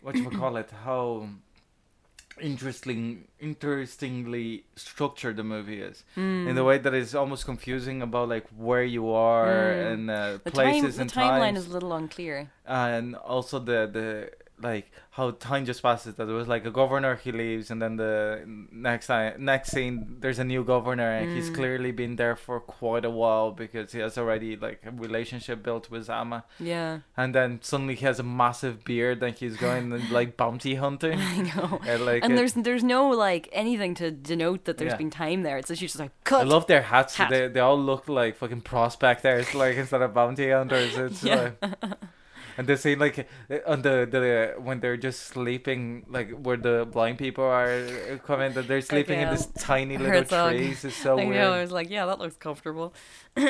what you call it how interesting interestingly structured the movie is in the way that is almost confusing about like where you are Mm. and uh, The time, places the and timeline times is a little unclear. and also the the like how time just passes that it was like a governor he leaves and then the next time next scene there's a new governor and he's Mm. clearly been there for quite a while because he has already like a relationship built with Zama Yeah, and then suddenly he has a massive beard and he's going and like bounty hunting I know. and like and it- there's there's no like anything to denote that there's Yeah. been time there. It's just like cut. I love their hats. Hat. They they all look like fucking prospectors, like instead of bounty hunters. It's Yeah. like, and they say like on the the when they're just sleeping, like where the blind people are uh, coming, that they're sleeping in this tiny little Herzog. trees. It's so I weird. know. I was like, yeah, that looks comfortable.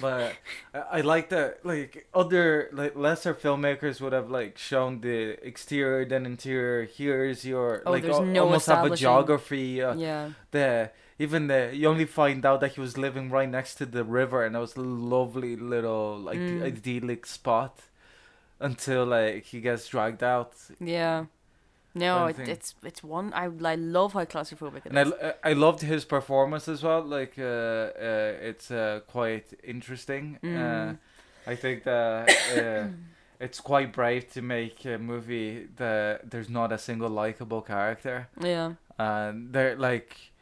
But I, I like that like other like lesser filmmakers would have like shown the exterior then interior. Here's your Oh, like there's al- no almost have a geography. Uh, yeah. the even the you only find out that he was living right next to the river and it was a lovely little like Mm. idyllic spot until like he gets dragged out Yeah. No, it, it's it's one. I I love how claustrophobic it and I, is. l- I loved his performance as well like uh, uh it's uh, quite interesting uh, Mm. i think that uh, it's quite brave to make a movie that there's not a single likable character yeah. and they're like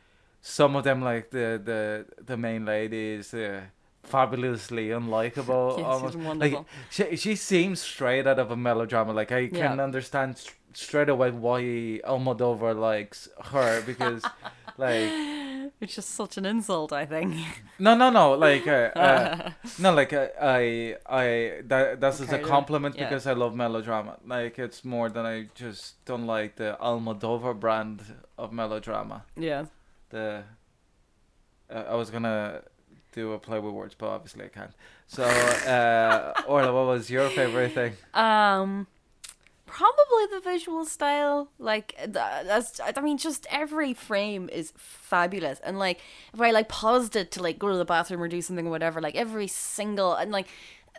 some of them like the the the main lady is uh, fabulously unlikable Yes, almost she's wonderful. she she seems straight out of a melodrama like i can Yeah. understand s- straight away why almodovar likes her because like it's just such an insult, I think. no no no like uh, uh, no like uh, i i that that's just a compliment Yeah. because i love melodrama like it's more than i just don't like the almodovar brand of melodrama yeah. the uh, I was gonna do a play with words, but obviously I can't. So, uh, Orla, what was your favorite thing? Um, probably the visual style. Like that's. I mean, just every frame is fabulous. And like, if I like paused it to like go to the bathroom or do something or whatever, like every single and like,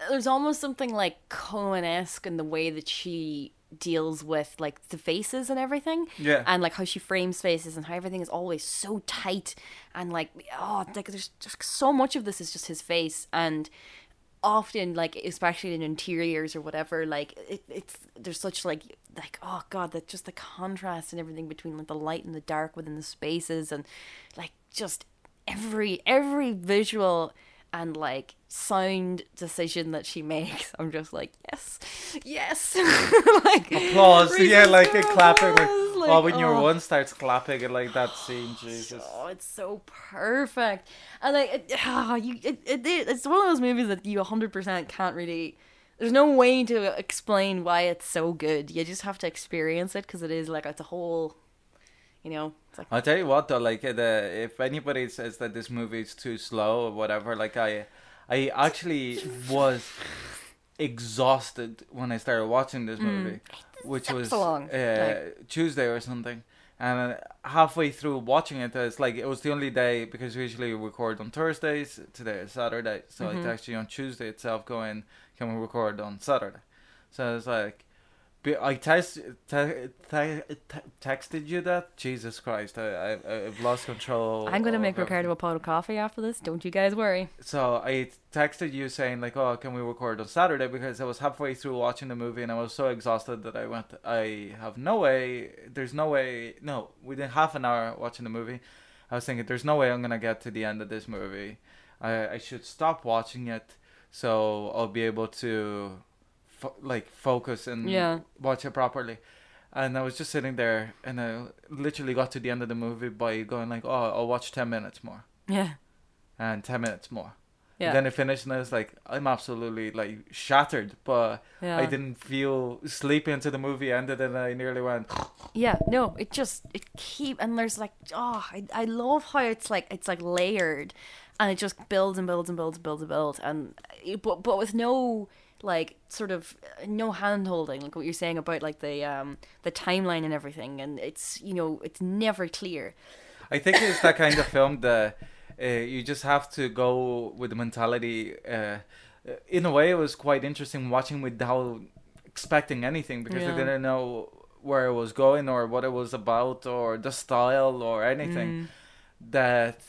there's almost something like Coen esque in the way that she deals with like the faces and everything. Yeah. and like how she frames faces and how everything is always so tight. And like oh like there's just so much of this is just his face. And often like especially in interiors or whatever like it, it's there's such like like oh god that just the contrast and everything between like the light and the dark within the spaces. And like just every every visual and like sound decision that she makes i'm just like yes yes like Applause. Yeah, like a clapping. Like, applause, oh, when your oh. one starts clapping and like that scene, Jesus. Oh, it's so perfect, and like it, ah, you, it, it, it's one of those movies that you hundred percent can't really. There's no way to explain why it's so good. You just have to experience it because it is like it's a whole, you know. It's like I'll tell you what though, like uh, the if anybody says that this movie is too slow or whatever, like I, I actually was exhausted when I started watching this movie, which was so long, uh, Tuesday or something. And uh, halfway through watching it, it's like it was the only day because we usually record on Thursdays. Today is Saturday, so I texted you on Tuesday itself, going, "Can we record on Saturday?" So it's like, I test, te- te- te- texted you that. Jesus Christ, I, I I've lost control. I'm gonna make everything. Ricardo a pot of coffee after this. Don't you guys worry. So I texted you saying like, "Oh, can we record on Saturday?" Because I was halfway through watching the movie and I was so exhausted that I went. I have no way. There's no way. No, within half an hour watching the movie, I was thinking, "There's no way I'm gonna get to the end of this movie. I I should stop watching it so I'll be able to, fo- like, focus and Yeah. watch it properly." And I was just sitting there, and I literally got to the end of the movie by going like, "Oh, I'll watch ten minutes more." Yeah. and 10 minutes more. Yeah. Then it finished and I was like, I'm absolutely like shattered, but yeah. I didn't feel sleepy until the movie ended and I nearly went, Yeah, no, it just it keep and there's like oh, I, I love how it's like it's like layered, and it just builds and builds and builds and builds and builds and but but with no like sort of uh, no hand holding like what you're saying about like the um the timeline and everything and it's you know it's never clear. I think it's that kind of film that uh, you just have to go with the mentality. Uh, in a way, it was quite interesting watching without expecting anything because Yeah. I didn't know where it was going or what it was about or the style or anything. Mm. That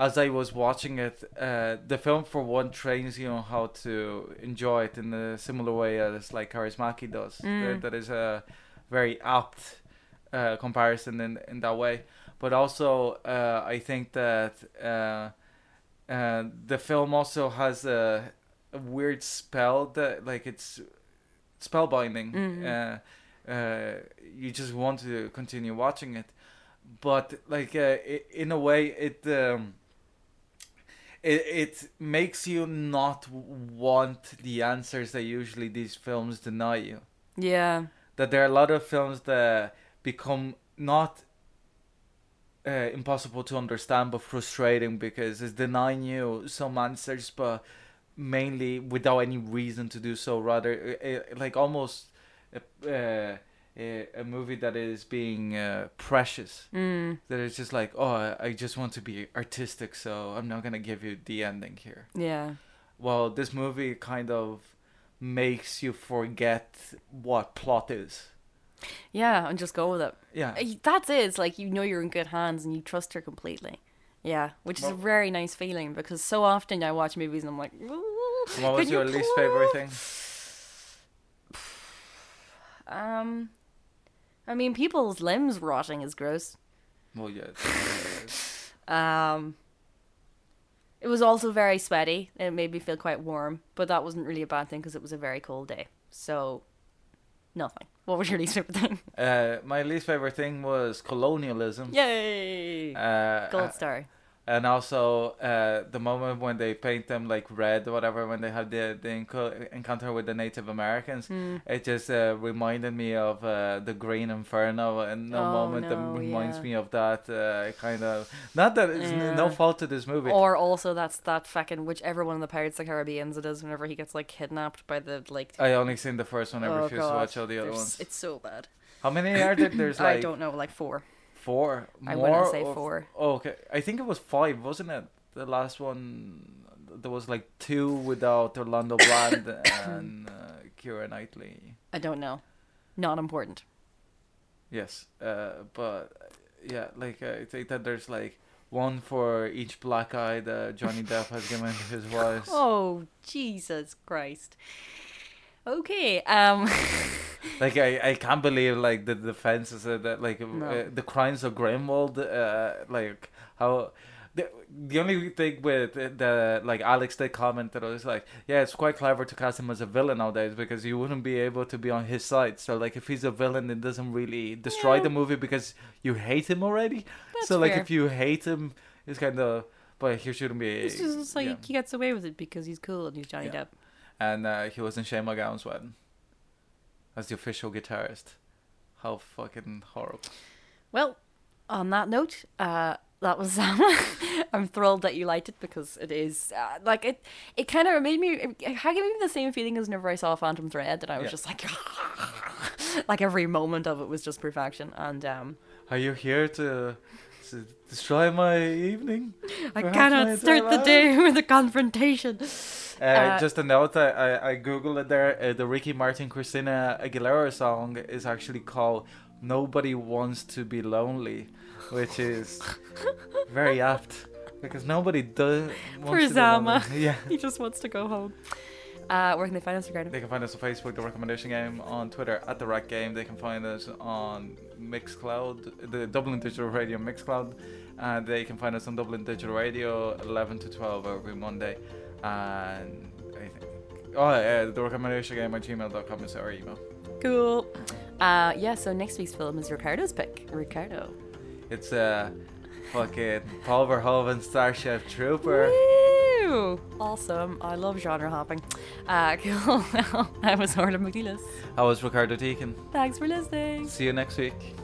as I was watching it, uh, the film for one trains you on how to enjoy it in a similar way as like Kaurismaki does. Mm. That, that is a very apt uh, comparison in in that way. But also, uh, I think that uh, uh, the film also has a, a weird spell that like it's spellbinding. Mhm. Uh, uh, you just want to continue watching it, but like uh, in a way, it um, it it makes you not want the answers that usually these films deny you Yeah. that there are a lot of films that become not uh, impossible to understand but frustrating because it's denying you some answers but mainly without any reason to do so rather uh, uh, like almost uh, uh, a, movie that is being uh, precious Mm. that is just like oh I- just want to be artistic so i'm not gonna give you the ending here Yeah. well this movie kind of makes you forget what plot is Yeah, and just go with it. yeah That's it. It's like you know you're in good hands and you trust her completely. Yeah, which is a very nice feeling because so often I watch movies and I'm like, What was your least favorite thing? Um, I mean, people's limbs rotting is gross. Well, yeah. Um, it was also very sweaty. It made me feel quite warm, but that wasn't really a bad thing because it was a very cold day. So, nothing. What was your least favorite thing? uh, my least favorite thing was colonialism. Yay! Uh, Gold star. And also uh, the moment when they paint them like red or whatever when they have the, the enco- encounter with the Native Americans, Hmm. it just uh, reminded me of uh, the Green Inferno, and no Oh, moment that reminds yeah. me of that uh, kind of. Not that it's n- no fault to this movie. Or also that's that fucking whichever one of the Pirates of the Caribbeans it is whenever he gets like kidnapped by the like I only seen the first one. I Oh, refuse to God. watch all the other There's- ones. It's so bad. How many are there? There's like I don't know, like four. Four. I More wouldn't say or- four. Oh, okay, I think it was five, wasn't it? The last one, there was like two without Orlando Bland and uh, Keira Knightley. I don't know. Not important. Yes, uh, but yeah, like I think that there's like one for each black eye that Johnny Depp has given to his wife. Oh Jesus Christ. Okay. Um. Like I, I can't believe like the defense is uh, that like No. uh, the crimes of Grimwald, uh, like how. The, the only thing with uh, the like Alex did comment that was like yeah it's quite clever to cast him as a villain nowadays because you wouldn't be able to be on his side so like if he's a villain it doesn't really destroy Yeah. the movie because you hate him already That's so like fair. if you hate him it's kind of but he shouldn't be It's just like yeah. he gets away with it because he's cool and he's Johnny Yeah. Depp. and uh, he was in Shane MacGowan's wedding as the official guitarist how fucking horrible Well, on that note, uh, that was Zama. I'm thrilled that you liked it because it is uh, like it. It kind of made me. It, it gave me the same feeling as whenever I saw Phantom Thread, and I was Yeah. just like, like every moment of it was just perfection. And um, Are you here to, to destroy my evening? I Perhaps cannot start the day with a confrontation. Uh, Uh, just a note, I, I, googled it there. Uh, the Ricky Martin Christina Aguilera song is actually called "Nobody Wants to Be Lonely," which is very apt because nobody does. For wants to be. Zama. Yeah. he just wants to go home. Uh, where can they find us, Ricardo? They can find us on Facebook, The Recommendation Game, on Twitter, at The Rack Game. They can find us on Mixcloud, the Dublin Digital Radio Mixcloud. And they can find us on Dublin Digital Radio, 11 to 12 every Monday. And I think, oh, uh, The Recommendation Game at gmail.com is our email. Cool. Uh, yeah. So next week's film is Ricardo's pick. Ricardo. It's uh, fucking Paul Verhoeven Starship Trooper. Woo! Awesome. I love genre hopping. Uh, cool. I was Orla Mc Nelis. I was Ricardo Deakin. Thanks for listening. See you next week.